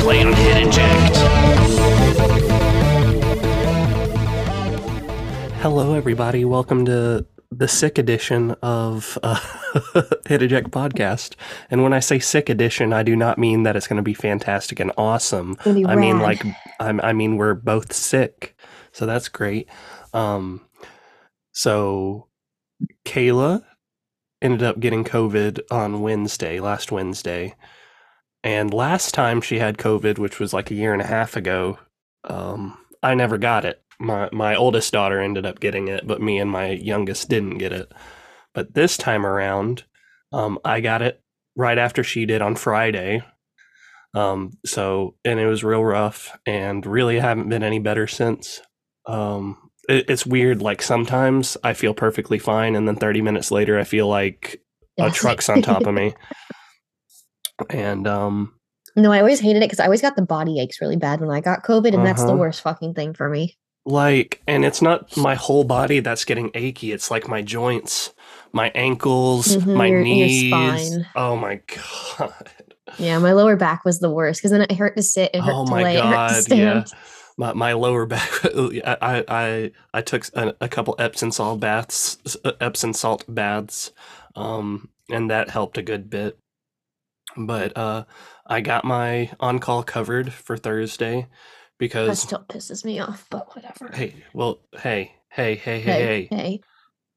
play on Hit Eject. Hello, everybody. Welcome to the sick edition of uh, Hit Eject podcast. And when I say sick edition, I do not mean that it's going to be fantastic and awesome. I mean, like, I'm, I mean, we're both sick, so that's great. Um, so Kayla ended up getting COVID on Wednesday, last Wednesday, and last time she had COVID, which was like a year and a half ago, um, I never got it. My my oldest daughter ended up getting it, but me and my youngest didn't get it. But this time around, um, I got it right after she did on Friday. Um, so and it was real rough, and really haven't been any better since. Um, it, it's weird. Like sometimes I feel perfectly fine, and then thirty minutes later, I feel like a truck's on top of me. And um, No, I always hated it because I always got the body aches really bad when I got COVID, and that's the Uh-huh. worst fucking thing for me. like and it's not my whole body that's getting achy it's like my joints my ankles Mhm, my your- your knees spine. oh my god Yeah, my lower back was the worst because then it hurt to sit, it hurt oh to my lay, it hurt to god yeah stand. my, my lower back I, I i i took a, a couple epsom salt baths uh, epsom salt baths um and that helped a good bit but uh i got my on-call covered for thursday because That still pisses me off, but whatever. hey well hey hey hey hey hey hey.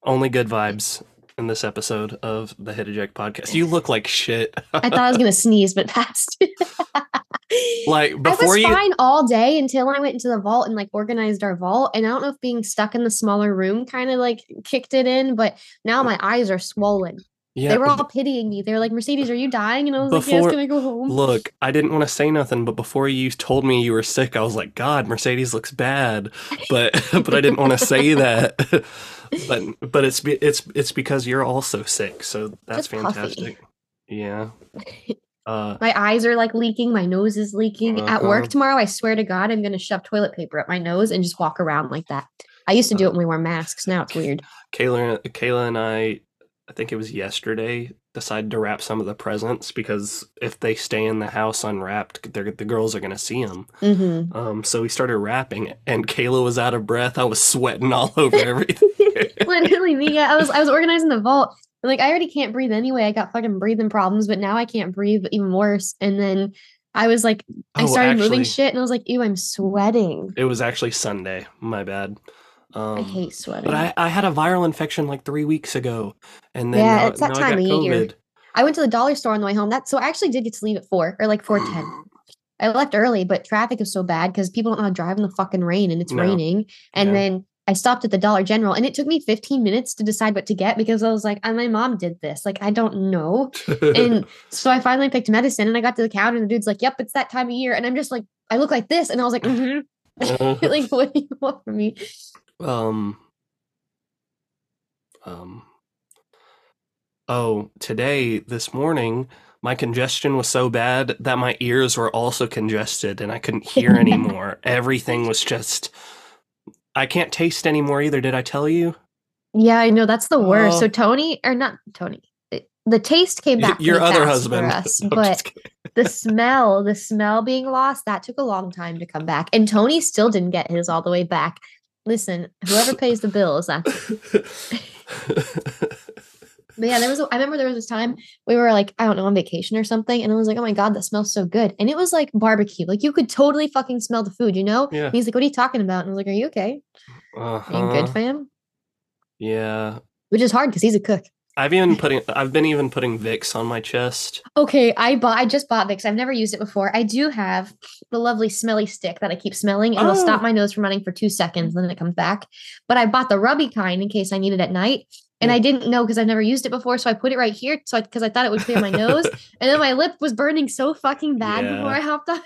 Only good vibes in this episode of the Hit Eject podcast. You look like shit. I thought I was gonna sneeze, but passed. like I before was you fine all day until I went into the vault and like organized our vault. And I don't know if being stuck in the smaller room kind of like kicked it in, but now my eyes are swollen. Yeah, they were all pitying me. They were like, Mercedes, are you dying? And I was like, Before- Yes, can I go home? look, I didn't want to say nothing, but before you told me you were sick, I was like, God, Mercedes looks bad. But but I didn't want to say that. but but it's it's it's because you're also sick, so that's Just puffy. fantastic. Yeah. Uh My eyes are like leaking. My nose is leaking. At work Uh-huh. tomorrow, I swear to God, I'm going to shove toilet paper up my nose and just walk around like that. I used to do it when we wore masks. Now it's weird. Kayla Kayla and I I think it was yesterday decided to wrap some of the presents because if they stay in the house unwrapped, the girls are going to see them. hmm Um, so we started wrapping, and Kayla was out of breath. I was sweating all over everything. Literally me. I was I was organizing the vault. and, Like I already can't breathe anyway. I got fucking breathing problems, but now I can't breathe even worse. And then I was like, I Oh, started moving shit, and I was like, ew, I'm sweating. It was actually Sunday. My bad. Um, I hate sweating. But I, I had a viral infection like three weeks ago, and then Yeah, now, it's that time of got year. I went to the dollar store on the way home. That so I actually did get to leave at four or like four ten. I left early, but traffic is so bad because people don't know how to drive in the fucking rain and it's No. raining. And Yeah. then I stopped at the Dollar General and it took me 15 minutes to decide what to get because I was like, "Ah, my mom did this. Like, I don't know. And so I finally picked medicine and I got to the counter and the dude's like, yep, it's that time of year. And I'm just like, I look like this. And I was like, "Mhm." like, what do you want from me? Um um oh today this morning my congestion was so bad that my ears were also congested and i couldn't hear anymore everything was just i can't taste anymore either did i tell you Yeah, I know that's the worst. So Oh. Tony, or not Tony, the taste came back. your other husband us, but the smell, the smell being lost, that took a long time to come back. And Tony still didn't get his all the way back. Listen, whoever pays the bills, that's but yeah, there was a, I remember there was this time we were like, I don't know, on vacation or something, and I was like, Oh my god, that smells so good. And it was like barbecue. Like you could totally fucking smell the food, you know? Yeah. And he's like, What are you talking about? And I was like, Are you okay? Are you good, uh-huh. fam? yeah Which is hard because he's a cook. I've even putting i've been even putting vicks on my chest Okay, I bought. I just bought Vicks. I've never used it before. I do have the lovely smelly stick that I keep smelling. It'll stop Oh. my nose from running for two seconds, then it comes back. But I bought the rubby kind in case I need it at night, and Yeah. I didn't know because I've never used it before. So I put it right here, so because I, thought it would clear my nose, and then my lip was burning so fucking bad Yeah. before I hopped on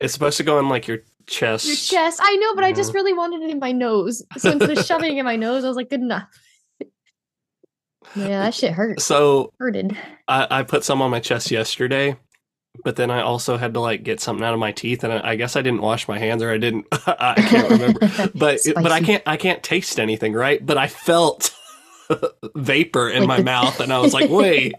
it's supposed to go in like your chest your chest. I know, but I just really wanted it in my nose. So instead of shoving it in my nose, I was like, good enough. Yeah, that shit hurt. so Hurted. I, I put some on my chest yesterday, but then I also had to like get something out of my teeth, and I, I guess I didn't wash my hands, or I didn't. I can't remember. But but I can't I can't taste anything, right? But I felt vapor in Like my the- mouth, and I was like, wait.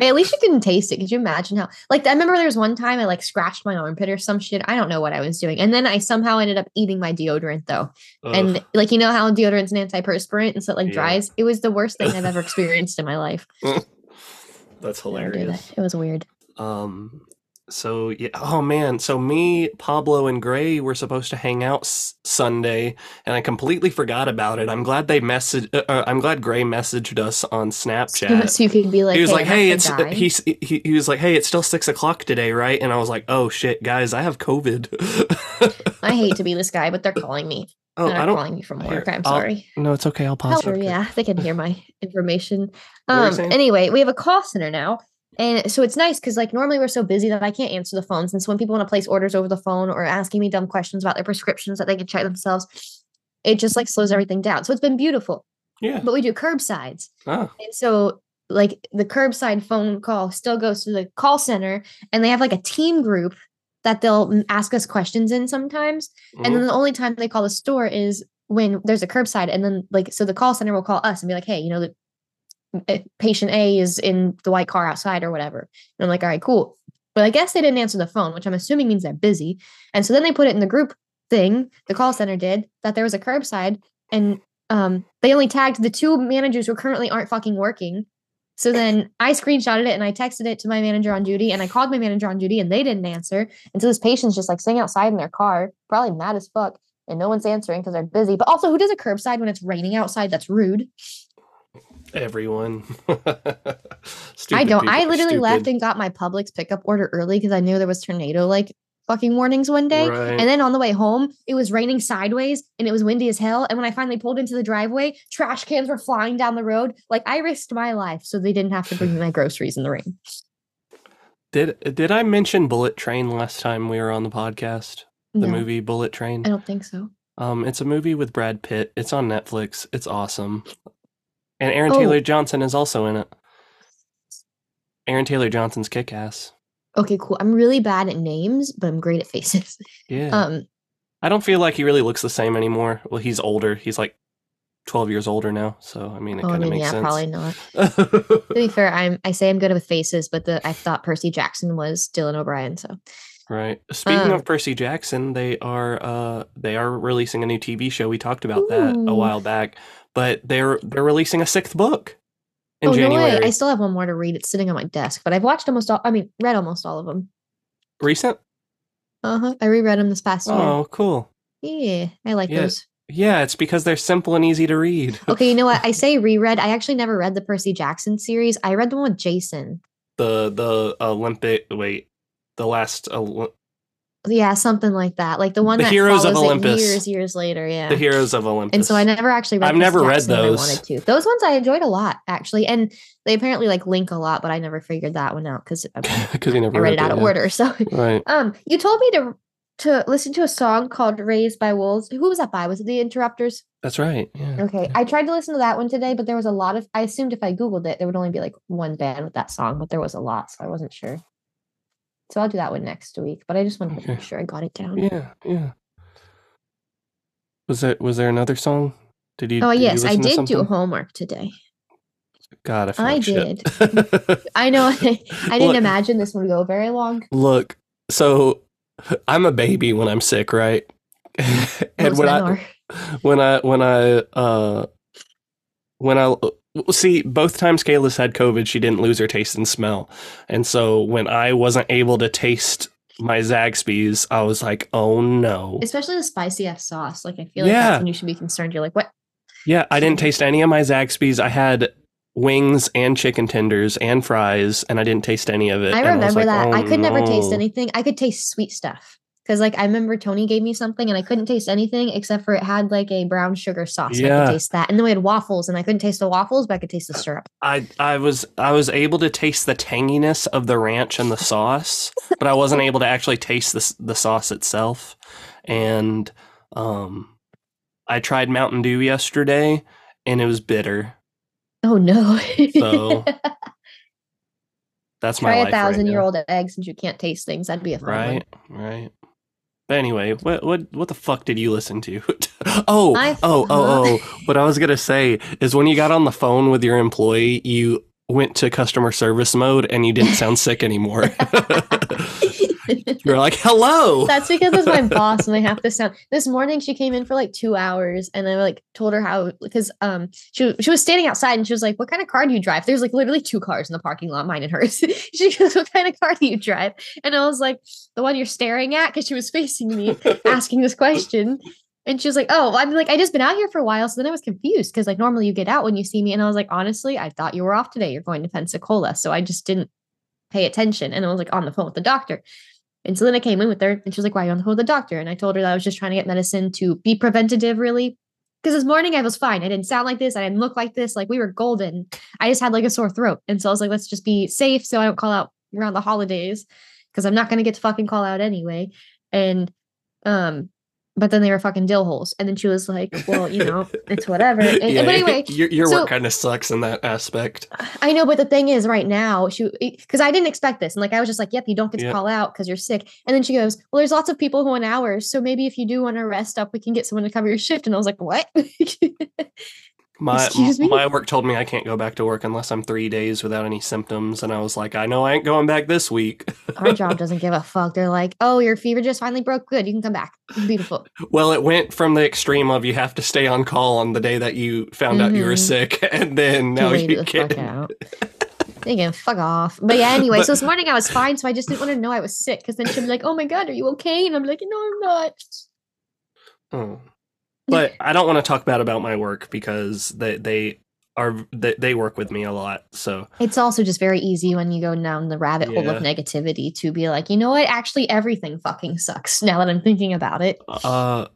At least you didn't taste it. Could you imagine how? Like, I remember there was one time I like scratched my armpit or some shit. I don't know what I was doing, and then I somehow ended up eating my deodorant though. And like, you know how deodorant's an antiperspirant, and so it like Yeah. dries. It was the worst thing I've ever experienced in my life. that's do that. hilarious. It was weird. Um, so yeah, oh man, so me, Pablo, and Gray were supposed to hang out s- Sunday, and I completely forgot about it. I'm glad they messaged. Uh, uh, I'm glad Gray messaged us on Snapchat. so you could be like, he was hey, like, "Hey, it's gonna he, he was like, hey, it's still six o'clock today, right?" And I was like, "Oh shit, guys, I have COVID." I hate to be this guy, but they're calling me. oh, they're I don't. calling me from here, work. I'm I'll- sorry. No, it's okay. I'll pause. Quick. yeah, they can hear my information. You Um, anyway, we have a call center now. And so it's nice because like normally we're so busy that I can't answer the phones. And so when people want to place orders over the phone or asking me dumb questions about their prescriptions that they can check themselves, it just like slows everything down. So it's been beautiful. Yeah. But we do curbsides. Oh, And so like the curbside phone call still goes to the call center and they have like a team group that they'll ask us questions in sometimes. And mhm. then the only time they call the store is when there's a curbside. And then like so the call center will call us and be like, hey, you know, the patient A is in the white car outside or whatever. And I'm like, all right, cool. But I guess they didn't answer the phone, which I'm assuming means they're busy. And so then they put it in the group thing, the call center did, that there was a curbside. And um, they only tagged the two managers who currently aren't fucking working. So then I screenshotted it and I texted it to my manager on duty and I called my manager on duty and they didn't answer. And so this patient's just like sitting outside in their car, probably mad as fuck, and no one's answering because they're busy. But also, who does a curbside when it's raining outside? That's rude. Everyone. I don't. people I literally left and got my Publix pickup order early because I knew there was tornado like fucking warnings one day. Right. And then on the way home, it was raining sideways and it was windy as hell. And when I finally pulled into the driveway, trash cans were flying down the road. Like I risked my life so they didn't have to bring me my groceries in the rain. Did did I mention Bullet Train last time we were on the podcast? The No, movie Bullet Train. I don't think so. Um, it's a movie with Brad Pitt. It's on Netflix. It's awesome. And Aaron Oh. Taylor Johnson is also in it. Aaron Taylor Johnson's kick ass. Okay, cool. I'm really bad at names, but I'm great at faces. Yeah. Um, I don't feel like he really looks the same anymore. Well, he's older. He's like 12 years older now. So, I mean, it oh, kind of mean, makes yeah, sense. probably not. To be fair, I'm I say I'm good with faces, but the I thought Percy Jackson was Dylan O'Brien, so Right. Speaking Um, of Percy Jackson, they are uh they are releasing a new TV show. We talked about that a while back, but they're they're releasing a sixth book in oh January. no way! I still have one more to read. It's sitting on my desk, but I've watched almost all. I mean, read almost all of them. Recent? Uh huh. I reread them this past year. Oh, cool. Yeah, I like Yeah. those. Yeah, it's because they're simple and easy to read. Okay, you know what? I say reread. I actually never read the Percy Jackson series. I read the one with Jason. the the Olympic wait, the last Yeah, something like that. Like the one The that Heroes of Olympus. years, years later. Yeah. the Heroes of Olympus. and so I never actually read. I've never read those. I wanted to. Those ones I enjoyed a lot, actually, and they apparently like link a lot, but I never figured that one out because I because you never read it out of yeah. order. So, Right. um, you told me to to listen to a song called "Raised by Wolves." Who was that by? Was it the Interrupters? That's right. Yeah. Okay, I tried to listen to that one today, but there was a lot of. I assumed if I googled it, there would only be like one band with that song, but there was a lot, so I wasn't sure. So I'll do that one next week. But I just wanted to make sure I got it down. Yeah, yeah. Was it was there another song? Did you Oh did you yes, I did do homework today. God, I, I shit. I know. I didn't Look- imagine this would go very long. Look, so I'm a baby when I'm sick, right? and Most when I are. when I when I uh when I see both times Kayla's had COVID, she didn't lose her taste and smell, and so when I wasn't able to taste my Zaxby's, I was like, oh no. especially the spicy ass sauce. Like I feel like Yeah. that's when you should be concerned. You're like, what? Yeah, I didn't taste any of my Zaxby's. I had wings and chicken tenders and fries, and I didn't taste any of it. I remember like, that. "Oh, I could never taste oh, anything. I could taste sweet stuff. Because like I remember Tony gave me something and I couldn't taste anything except for it had like a brown sugar sauce. and I could taste that. And then we had waffles and I couldn't taste the waffles, but I could taste the syrup. I I was I was able to taste the tanginess of the ranch and the sauce, but I wasn't able to actually taste the the sauce itself. And um, I tried Mountain Dew yesterday, and it was bitter. Oh no. So, That's my Try a thousand right year now. old egg since you can't taste things. That'd be a fun Right, one. right. But anyway, what what what the fuck did you listen to? oh, I- oh, oh, oh. What I was gonna say is when you got on the phone with your employee, you went to customer service mode and you didn't sound sick anymore. You're like, hello. That's because it's my boss and I have to sound. This morning she came in for like two hours and I like told her how because um she she was standing outside and she was like, "What kind of car do you drive?" There's like literally two cars in the parking lot, mine and hers. she goes, "What kind of car do you drive?" And I was like, "The one you're staring at," because she was facing me asking this question. And she was like, "Oh, I'm like I just been out here for a while." So then I was confused because like normally you get out when you see me, and I was like, "Honestly, I thought you were off today. You're going to Pensacola." So I just didn't pay attention, and I was like on the phone with the doctor. And so then I came in with her and she was like, Why are you on the phone with the doctor? And I told her that I was just trying to get medicine to be preventative, really. Because this morning I was fine. I didn't sound like this. I didn't look like this. Like we were golden. I just had like a sore throat. And so I was like, let's just be safe so I don't call out around the holidays because I'm not going to get to fucking call out anyway. And um, but then they were fucking dill holes. And then she was like, well, you know, it's whatever. And, Yeah, but anyway, your, your so- work kind of sucks in that aspect. I know, but the thing is, right now, she because I didn't expect this, and like I was just like, "Yep, you don't get to Yeah. call out because you're sick." And then she goes, "Well, there's lots of people who want hours, so maybe if you do want to rest up, we can get someone to cover your shift." And I was like, "What?" My Excuse me? my work told me I can't go back to work unless I'm three days without any symptoms, and I was like, I know I ain't going back this week. Our job doesn't give a fuck. They're like, "Oh, your fever just finally broke. Good, you can come back. Beautiful." Well, it went from the extreme of you have to stay on call on the day that you found out you were Mhm. sick, and then now you can't. They can fuck off. But yeah, anyway, But- so this morning I was fine, so I just didn't want to know I was sick because then she'd be like, "Oh my god, are you okay?" And I'm like, "No, I'm not." Oh. But I don't want to talk bad about my work because they they are they, they work with me a lot. So It's also just very easy when you go down the rabbit hole of negativity to be like, you know what? Actually, everything fucking sucks now that I'm thinking about it. uh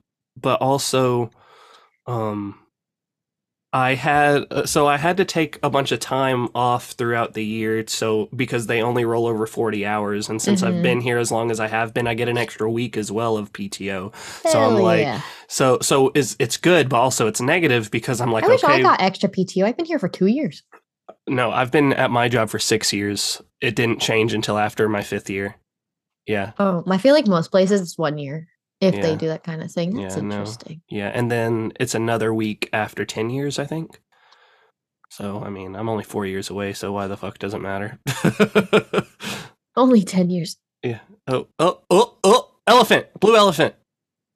but also um I had uh, so I had to take a bunch of time off throughout the year so because they only roll over 40 hours and since I've Mhm. been here as long as I have been I get an extra week as well of PTO. So I'm like, yeah. So so is it's good but also it's negative because I'm like I wish okay I got extra PTO. I've been here for two years. no, I've been at my job for 6 years. It didn't change until after my 5th year. Yeah. Oh, I feel like most places it's one year if they do that kind of thing. That's Yeah, no. interesting. Yeah, and then it's another week after 10 years, I think. So, I mean, I'm only 4 years away, so why the fuck does it matter? Only 10 years. Yeah. Oh, oh, oh, oh, elephant, blue elephant.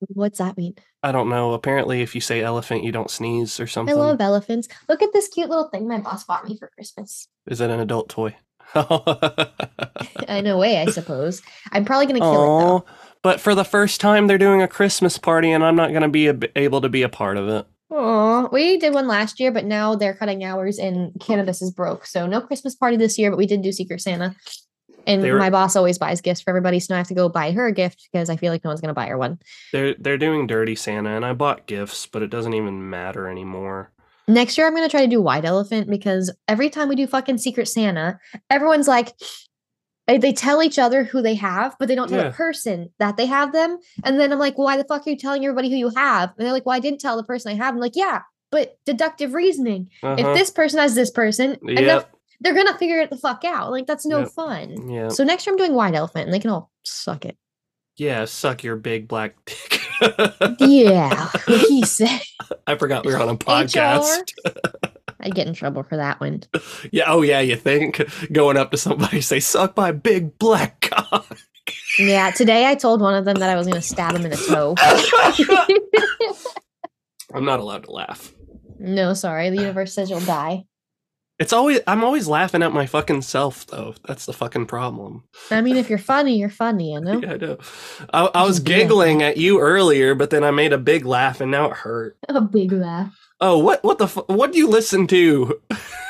What's that mean? I don't know. Apparently, if you say elephant, you don't sneeze or something. I love elephants. Look at this cute little thing my boss bought me for Christmas. Is it an adult toy? In a way, I suppose. I'm probably going to kill it though. But for the first time, they're doing a Christmas party, and I'm not going to be ab- able to be a part of it. Aw, we did one last year, but now they're cutting hours and cannabis is broke. So no Christmas party this year, but we did do Secret Santa. And were- my boss always buys gifts for everybody, so now I have to go buy her a gift because I feel like no one's gonna buy her one. They're they're doing Dirty Santa, and I bought gifts, but it doesn't even matter anymore. Next year I'm gonna try to do White Elephant because every time we do fucking Secret Santa, everyone's like they, tell each other who they have, but they don't tell Yeah. the person that they have them. And then I'm like, why the fuck are you telling everybody who you have? And they're like, well, I didn't tell the person I have. I'm like, yeah, but deductive reasoning. Uh-huh. If this person has this person, and they're, they're gonna figure it the fuck out. Like that's no Yep. fun. Yeah. So next year I'm doing White Elephant, and they can all suck it. Yeah, suck your big black dick. Yeah, he said. I forgot we were on a podcast. I'd get in trouble for that one. Yeah, oh yeah, you think going up to somebody say suck my big black cock. Yeah, today I told one of them that I was gonna stab him in the toe. I'm not allowed to laugh. no, sorry, the universe says you'll die. It's always I'm always laughing at my fucking self though. That's the fucking problem. I mean, if you're funny, you're funny, you know. Yeah, I know. I, I was giggling at you earlier, but then I made a big laugh and now it hurt. A big laugh. Oh, what what the fu- what do you listen to?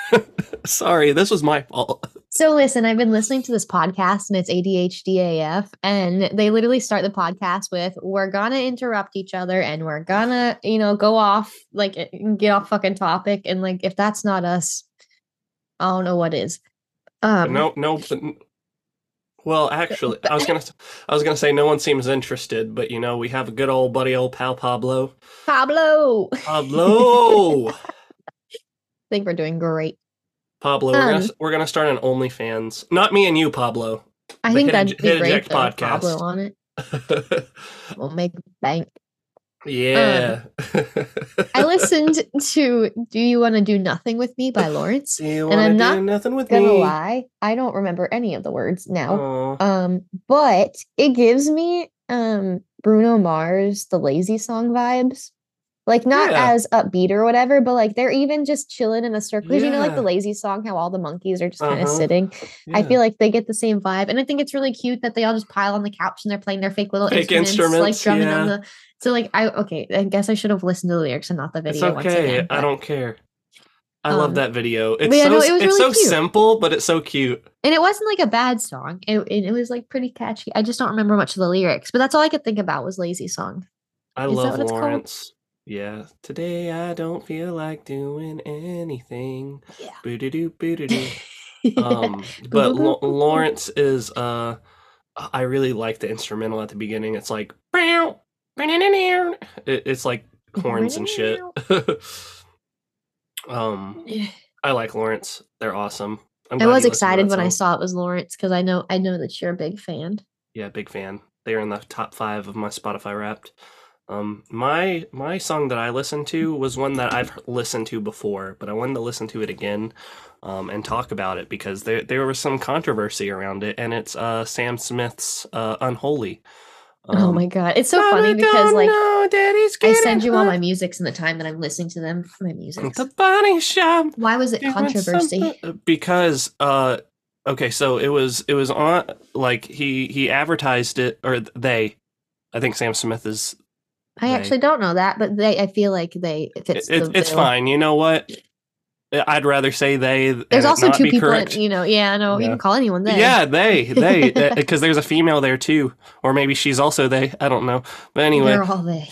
Sorry, this was my fault. So listen, I've been listening to this podcast and it's ADHD AF, and they literally start the podcast with "We're gonna interrupt each other and we're gonna, you know, go off like eh, get off fucking topic." And like, if that's not us, I don't know what is. Um, no, no. Well, actually, I was gonna, I was gonna say no one seems interested, but you know, we have a good old buddy, old pal Pablo. Pablo. Pablo. I Pablo, think we're doing great. Pablo, we're gonna, Um, we're gonna start an OnlyFans. Not me and you, Pablo. I think that'd be great. Though, Pablo podcast. on it. We'll make bank. Yeah. I listened to "Do You Want to Do Nothing with Me" by Lawrence. Do you and I'm do not nothing with Gonna me? lie, I don't remember any of the words now. Aw. Um, but it gives me um Bruno Mars, the lazy song vibes. Like not Yeah. as upbeat or whatever, but like they're even just chilling in a circle. 'Cause You know, like the lazy song, how all the monkeys are just kind of Uh-huh. sitting. I feel like they get the same vibe. And I think it's really cute that they all just pile on the couch and they're playing their fake little Fake instruments, like instruments, drumming on the so like I okay, I guess I should have listened to the lyrics and not the It's video once okay. again. I don't care. I Um, love that video. It's yeah, so no, it it's really so cute. simple, but it's so cute. And it wasn't like a bad song. It, it, it was like pretty catchy. I just don't remember much of the lyrics, but that's all I could think about was lazy song. I Is that love it's? Lawrence. Yeah. Today I don't feel like doing anything. Yeah. Boo-doo-doo. um but boo, Lo- boo, boo. Lawrence is uh I really like the instrumental at the beginning. It's like it, it's like horns and shit. um I like Lawrence. They're awesome. I was you listened to excited when I saw it was Lawrence because I know I know that you're a big fan. Yeah, big fan. They're in the top five of my Spotify Wrapped. Um, my my song that I listened to was one that I've listened to before, but I wanted to listen to it again, um, and talk about it because there there was some controversy around it, and it's uh Sam Smith's uh Unholy. oh Um, my god, it's so funny because like know, Daddy's I send you all my musics in the time that I'm listening to them. My music. the body shop. Why was it controversy? because uh okay so it was it was on like he he advertised it or they i think sam smith is I they- actually don't know that, but they I feel like they it it, fits it's the it's fine you know what i'd rather say they There's also two people, in- correct. you know. Yeah, no, you Yeah. can call anyone they. yeah they they because there's a female there too or maybe she's also they i don't know but anyway they're all they.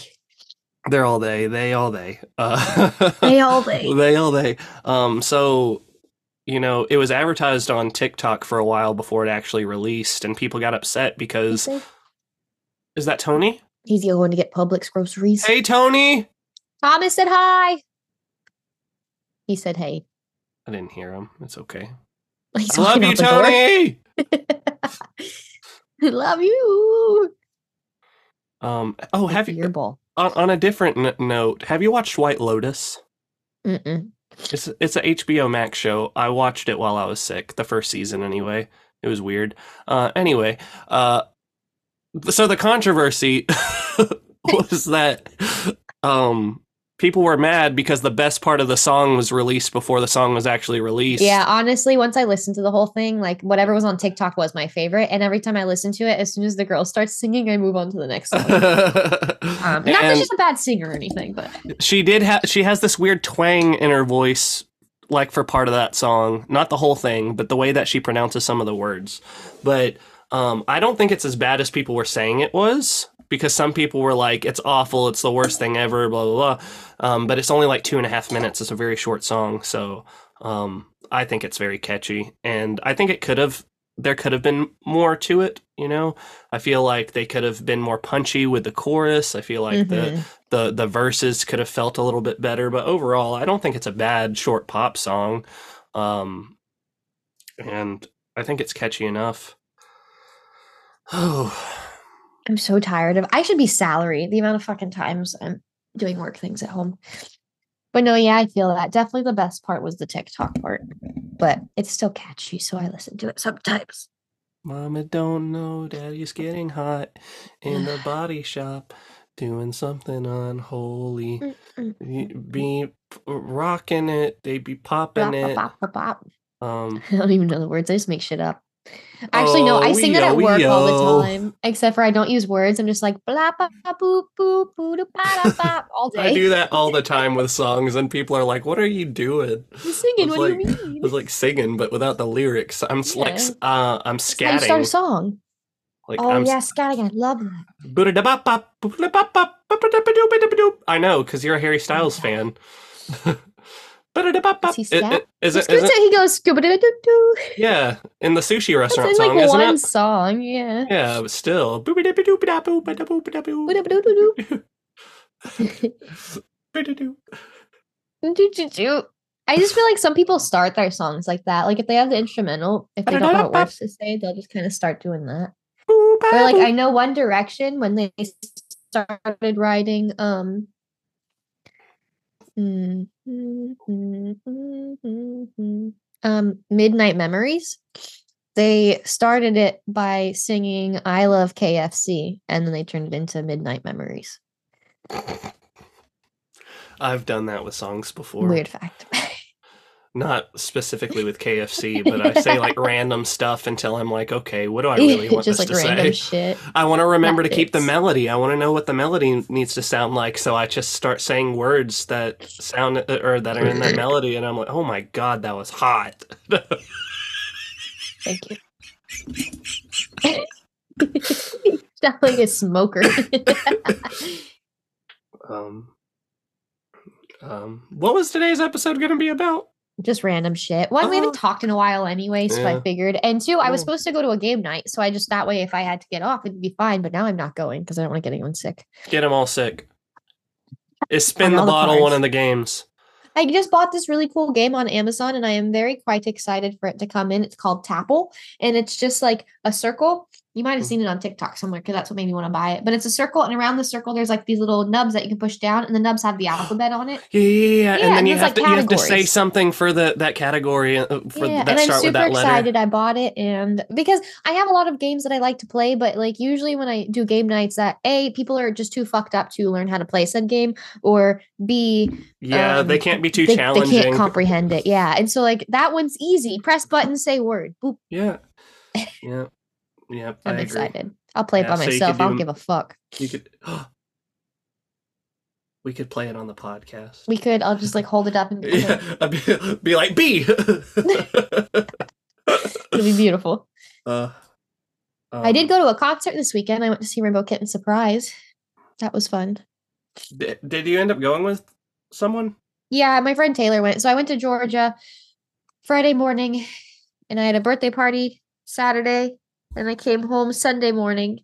they're all they they all they uh They all they. they all they um so you know it was advertised on tiktok for a while before it actually released and people got upset because is that tony He's going to get Publix groceries. hey tony Thomas said hi. He said hey. i didn't hear him it's okay He's i love you out the door. tony love you. um oh have Your you ball. on, on a different n- note have you watched white lotus Mm-mm. It's it's a HBO Max show. I watched it while I was sick, the first season anyway. It was weird. Uh anyway, uh so the controversy was that um people were mad because the best part of the song was released before the song was actually released. Yeah, honestly, once I listened to the whole thing, like whatever was on TikTok was my favorite. And every time I listen to it, as soon as the girl starts singing, I move on to the next song. Um, not that she's a bad singer or anything, but she did have she has this weird twang in her voice like for part of that song not the whole thing but the way that she pronounces some of the words but um i don't think it's as bad as people were saying it was because some people were like it's awful it's the worst thing ever blah blah blah. Um but it's only like two and a half minutes it's a very short song so um i think it's very catchy. And i think it could have there could have been more to it you know? I feel like they could have been more punchy with the chorus. I feel like the Mhm. the the verses could have felt a little bit better. But overall i don't think it's a bad short pop song. Um and i think it's catchy enough I'm so tired of I should be salary the amount of fucking times I'm doing work things at home. But no, yeah, I feel that. Definitely the best part was the TikTok part. But it's still catchy, so I listen to it sometimes. mama don't know daddy's getting hot in the body shop doing something unholy be rocking it they be popping Bop, it bop, bop, bop, bop. um I don't even know the words. I just make shit up. Actually, no, I Oh, sing it at work all the time. Except for I don't use words. I'm just like blah blah boop boop da, ba, da, all day. i do that all the time with songs and people are like what are you doing I'm singing. What like- do you mean? I was like singing, but without the lyrics. I'm s- like, uh, I'm scatting. how you start a song. Like, oh I'm yeah, scatting. I love that. Boop-a-da-bop-bop, boop-a-da-bop-bop, boop-a-da-ba-doop-a-da-ba-doop. I know, because you're a Harry Styles fan. Boop-a-da-bop-bop. He It- it- Is It's it? Is good it? he goes. Yeah, in the sushi That's restaurant in song, like isn't one it? song, yeah. Yeah, but still. I just feel like some people start their songs like that. Like if they have the instrumental, if they don't know what words to say, they'll just kind of start doing that. Or like I know One Direction when they started writing um mm, mm, mm, mm, mm, mm, um Midnight Memories. They started it by singing I love KFC and then they turned it into Midnight Memories. I've done that with songs before. Weird fact. Not specifically with KFC, but I say like random stuff until I'm like, okay, what do I really want Just this like to random say? shit. I want to remember to That keep the melody. I want to know what the melody needs to sound like, so I just start saying words that sound uh, or that are in that melody, and I'm like, oh my god, that was hot. Thank you. Sound like a smoker. um, um, what was today's episode going to be about? Just random shit. One, we Oh. haven't talked in a while anyway, so I figured. And two, I was Oh. supposed to go to a game night, so I just that way, if I had to get off, it'd be fine. But now I'm not going because I don't want to get anyone sick. Get them all sick. Is spin the all the bottle one of the games. I just bought this really cool game on Amazon, and I am very quite excited for it to come in. It's called Tapple, and it's just like a circle. You might have seen it on TikTok somewhere because that's what made me want to buy it. But it's a circle, and around the circle, there's like these little nubs that you can push down, and the nubs have the alphabet on it. Yeah, yeah, yeah. Yeah, and then and you have like, to you have to say something for the that category uh, for yeah, that and I'm start super with that letter. excited I bought it and because I have a lot of games that I like to play, but like usually when I do game nights that A, people are just too fucked up to learn how to play said game, or B, Yeah, they um, can't be too they, they can't comprehend it. Yeah. And so like that one's easy. Press button, say word. Boop. yeah, yeah, yeah. I'm excited. I'll play Yeah, it by so myself. I do don't give a fuck. You could. we could play it on the podcast. We could, I'll just like hold it up and yeah, be, be like B. it'll be beautiful. uh, I did um, go to a concert this weekend. I went to see Rainbow Kitten Surprise. That was fun. Did, did you end up going with someone? Yeah, my friend Taylor went. So I went to Georgia Friday morning and I had a birthday party Saturday and I came home Sunday morning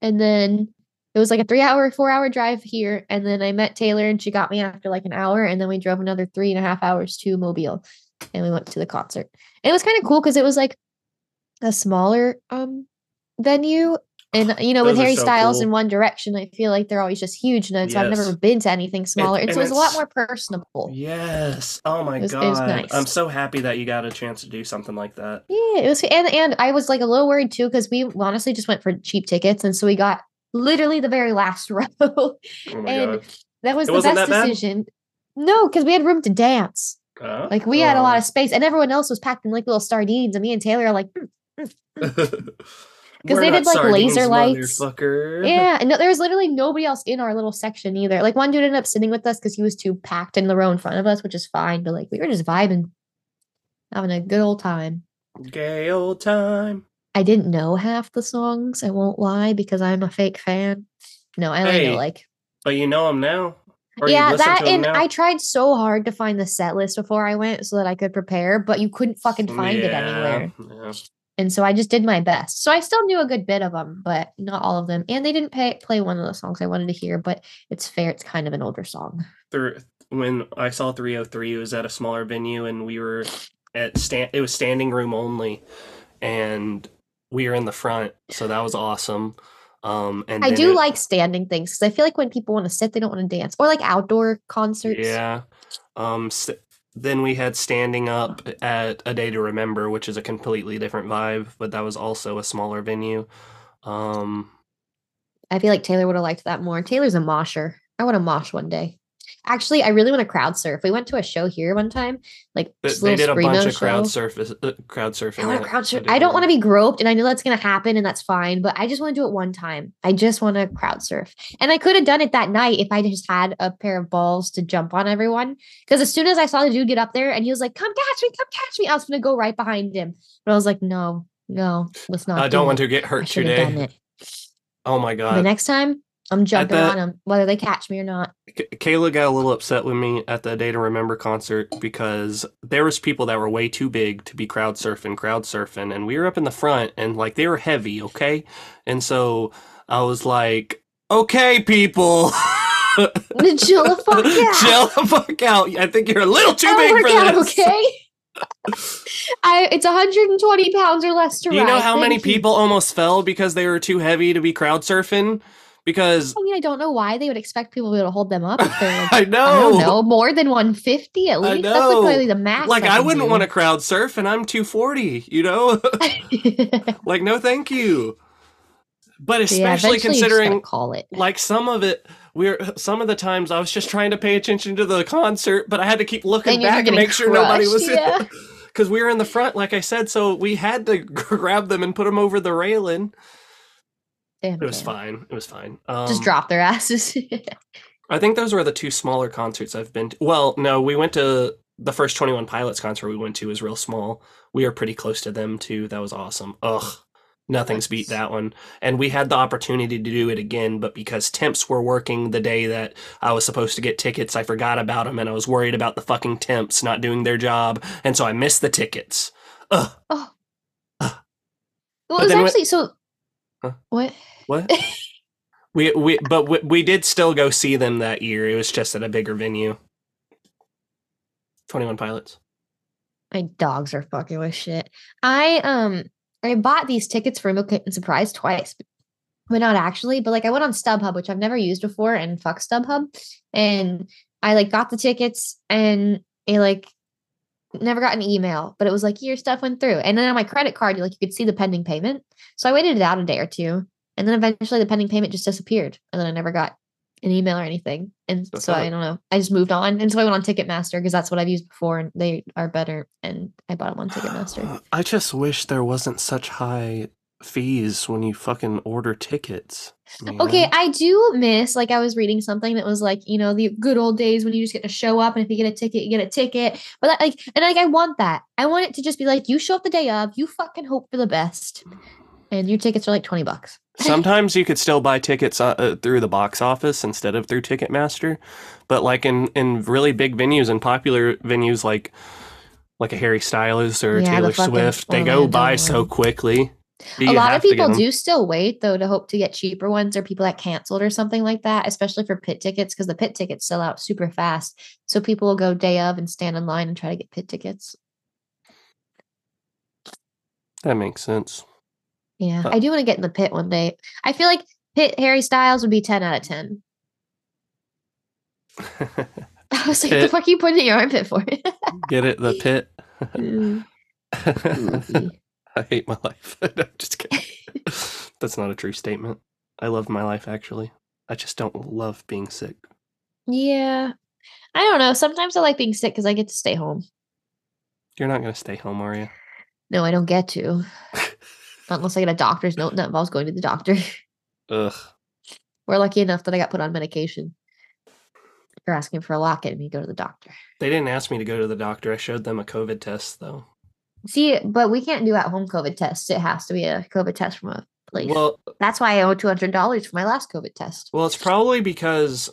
and then it was like a 3 hour 4 hour drive here and then I met Taylor and she got me after like an hour and then we drove another three and a half hours to Mobile and we went to the concert. And it was kind of cool because it was like a smaller um venue and you know with Those Harry so Styles cool. in One Direction I feel like they're always just huge and so I've never been to anything smaller and, and so it was a lot more personable. Yes. Oh my It was- it god. was nice. I'm so happy that you got a chance to do something like that. Yeah, it was, and and I was like a little worried too because we honestly just went for cheap tickets, and so we got literally the very last row. Oh And god. that was It the best that bad? decision. No, because we had room to dance. Uh, Like we had a lot of space, and everyone else was packed in like little sardines, and me and Taylor are like, "Hmm, Because they did, like, laser lights. Yeah. And no, there was literally nobody else in our little section either. Like one dude ended up sitting with us because he was too packed in the row in front of us, which is fine. But like we were just vibing, having a good old time. Gay old time. I didn't know half the songs. I won't lie because I'm a fake fan. No, I only Hey, know like But you know him now. Or yeah, that and? I tried so hard to find the set list before I went so that I could prepare, but you couldn't fucking find it anywhere. Yeah. And so I just did my best. So I still knew a good bit of them, but not all of them. And they didn't pay, play one of the songs I wanted to hear, but it's fair. It's kind of an older song. When I saw 3OH!3, it was at a smaller venue, and we were at stand. It was standing room only, and we were in the front, so that was awesome. Um, and I do it- like standing things because I feel like when people want to sit, they don't want to dance or like outdoor concerts. Yeah. Um. Then we had standing up at a day to remember, which is a completely different vibe, but that was also a smaller venue. Um. I feel like Taylor would have liked that more. Taylor's a mosher. I want to mosh one day. Actually, I really want to crowd surf. We went to a show here one time, like They, they did a bunch of crowd show. surface, uh, crowd surfing. I want to crowd surf. I don't want to be groped, and I know that's gonna happen, and that's fine. But I just want to do it one time. I just want to crowd surf, and I could have done it that night if I just had a pair of balls to jump on everyone. Because as soon as I saw the dude get up there, and he was like, "Come catch me, come catch me," I was gonna go right behind him, but I was like, "No, no, let's not." I don't want to get hurt should have done today. Oh my god! the next time, I'm jumping the- on them, whether they catch me or not. K- Kayla got a little upset with me at the Day to Remember concert because there was people that were way too big to be crowd surfing, crowd surfing, and we were up in the front and like they were heavy, okay? And so I was like, "Okay, people, Chill the fuck out. chill the fuck out. I think you're a little too big for out, this." okay? I it's 120 pounds or less to you know ride. how many you. people almost fell because they were too heavy to be crowd surfing? Because I mean, I don't know why they would expect people to be able to hold them up if they're like, I I know. don't know, more than 150 at I least. That's like probably the max. Like I wouldn't want to crowd surf and I'm 240, you know? like no thank you. But especially eventually you just gotta considering call it. like some of it we're some of the times I was just trying to pay attention to the concert, but I had to keep looking And back and make sure nobody was crushed, yeah. because we were in the front, like I said, so we had to grab them and put them over the railing. Damn, It was damn. fine. It was fine. Um, Just drop their asses. I think those were the two smaller concerts I've been to. Well, no, we went to the first 21 Pilots concert we went to was real small. We were pretty close to them too. That was awesome. Ugh. Nothing's beat that one. And we had the opportunity to do it again, but because temps were working the day that I was supposed to get tickets, I forgot about them and I was worried about the fucking temps not doing their job. And so I missed the tickets. Ugh. oh. Ah. Well, it was actually so. Huh? What? What? we we but we, we did still go see them that year. It was just at a bigger venue. 21 Pilots. My dogs are fucking with shit. I um I bought these tickets for Milk and Surprise twice, but not actually. But like I went on StubHub, which I've never used before, and fuck StubHub, and I like got the tickets and it like never got an email, but it was like your stuff went through. And then on my credit card, you like you could see the pending payment. So I waited it out a day or two, and then eventually the pending payment just disappeared, and then I never got an email or anything. And That's so I don't know. I just moved on, and so I went on Ticketmaster because that's what I've used before, and they are better. And I bought them on Ticketmaster. I just wish there wasn't such high fees when you fucking order tickets. you Okay. I do miss like I was reading something that was like you know the good old days when you just get to show up and if you get a ticket you get a ticket. But that, like and like I want that. I want it to just be like you show up the day of, you fucking hope for the best, mm. and your tickets are like twenty bucks. Sometimes you could still buy tickets uh, uh, through the box office instead of through Ticketmaster, but like in in really big venues and popular venues like like a Harry Styles or Yeah, Taylor fucking Swift, they go by so quickly. a lot of people do still wait though to hope to get cheaper ones or people that canceled or something like that, especially for pit tickets because the pit tickets sell out super fast. So people will go day of and stand in line and try to get pit tickets. That makes sense. Yeah, Uh, I do want to get in the pit one day. I feel like pit Harry Styles would be ten out of ten. I was like, the fuck are you putting in your armpit for? get it? The pit. Mm. I hate my life. no, just kidding. That's not a true statement. I love my life actually. I just don't love being sick. yeah, I don't know. Sometimes I like being sick because I get to stay home. You're not gonna stay home, are you? No, I don't get to. Not unless I get a doctor's note that involves going to the doctor. Ugh. We're lucky enough that I got put on medication. You're asking for a locket and me to go to the doctor. They didn't ask me to go to the doctor. I showed them a COVID test though. See, but we can't do at home COVID tests. It has to be a COVID test from a place. Well, That's why I owe two hundred dollars for my last COVID test. well, it's probably because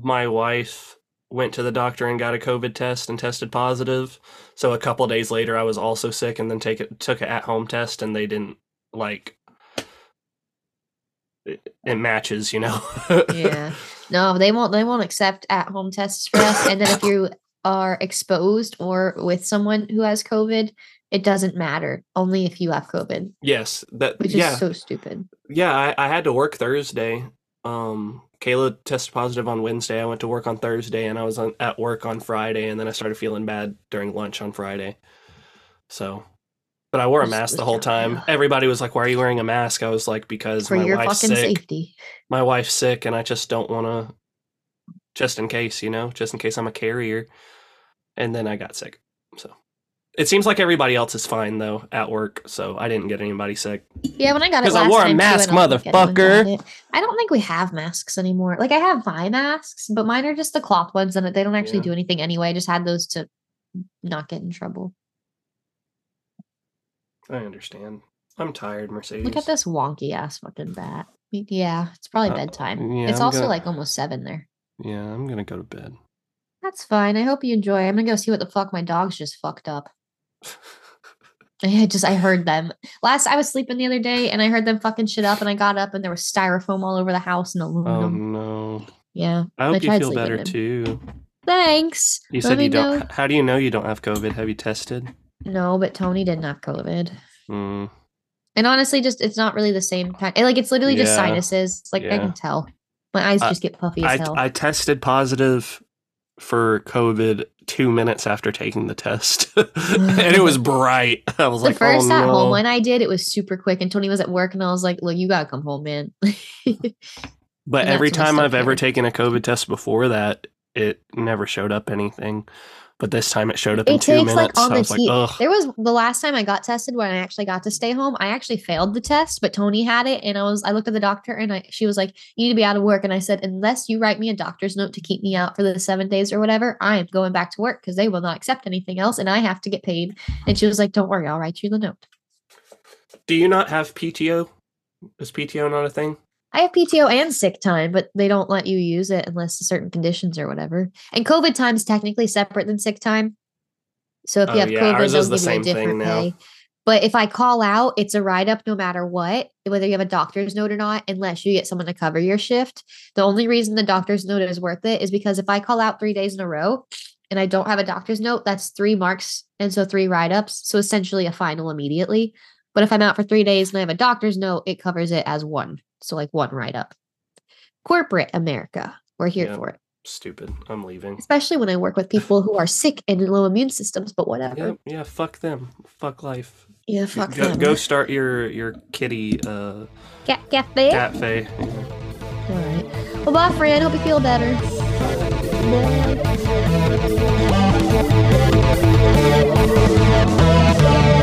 my wife went to the doctor and got a COVID test and tested positive. So a couple days later, I was also sick and then take it took an at home test and they didn't like. It, it matches, you know. Yeah. No, they won't. They won't accept at home tests for us. And then if you are exposed or with someone who has COVID, it doesn't matter. Only if you have COVID, yes. That. which yeah. is so stupid. Yeah, I, I had to work Thursday. Um, Kayla tested positive on Wednesday. I went to work on Thursday, and I was on, at work on Friday, and then I started feeling bad during lunch on Friday. So, but I wore a mask the whole time. Everybody was like, "Why are you wearing a mask?" I was like, "Because For my your wife's fucking sick. safety. My wife's sick, and I just don't want to, just in case, you know, just in case I'm a carrier." And then I got sick. So. It seems like everybody else is fine though at work, so I didn't get anybody sick. Yeah, when I got it 'Cause I wore a too, mask, anyone got motherfucker. I don't think we have masks anymore. Like I have my masks, but mine are just the cloth ones, and they don't actually Yeah. do anything anyway. I just had those to not get in trouble. I understand. I'm tired, Mercedes. Look at this wonky ass fucking bat. Yeah, it's probably Uh, bedtime. yeah, it's I'm also gonna- like almost seven there. Yeah, I'm gonna go to bed. That's fine. I hope you enjoy. I'm gonna go see what the fuck my dogs just fucked up. I just I heard them last. I was sleeping the other day and I heard them fucking shit up, and I got up and there was styrofoam all over the house and aluminum. oh aluminum. no. Yeah. I hope you tried feel better in. too. Thanks. You Let said you don't. How do you know you don't have COVID? Have you tested? No, but Tony didn't have COVID. Mm. And honestly, just it's not really the same kind. Like it's literally just sinuses. Like I can tell. My eyes just get puffy as I, hell. I tested positive for COVID two minutes after taking the test, and it was bright. I was the like, first oh, at no. home one I did, it was super quick. And Tony was at work, and I was like, "Look, you gotta come home, man." But every when time I've ever taken a COVID test before that, it never showed up anything. But this time it showed up in it two takes minutes. like on I the was like, there was the last time I got tested when I actually got to stay home. I actually failed the test, but Tony had it, and I was I looked at the doctor, and I she was like, "You need to be out of work," and I said, "Unless you write me a doctor's note to keep me out for the seven days or whatever, I am going back to work because they will not accept anything else, and I have to get paid." And she was like, "Don't worry, I'll write you the note." Do you not have PTO? Is PTO not a thing? I have PTO and sick time, but they don't let you use it unless certain conditions or whatever. And COVID time is technically separate than sick time. So if Oh, you have yeah, COVID, ours they'll the give you a different now. pay. But if I call out, it's a write up no matter what, whether you have a doctor's note or not, unless you get someone to cover your shift. The only reason the doctor's note is worth it is because if I call out three days in a row and I don't have a doctor's note, that's three marks. And so three write ups. So essentially a final immediately. But if I'm out for three days and I have a doctor's note, it covers it as one. So like one write up. Corporate America, we're here for it. Stupid. I'm leaving. Especially when I work with people who are sick and low immune systems, but whatever. Yeah, fuck them. Fuck life. Yeah, fuck go, them. Go start your your kitty uh cat cafe. Cafe. All right. Well, bye, friend. Hope you feel better. Bye.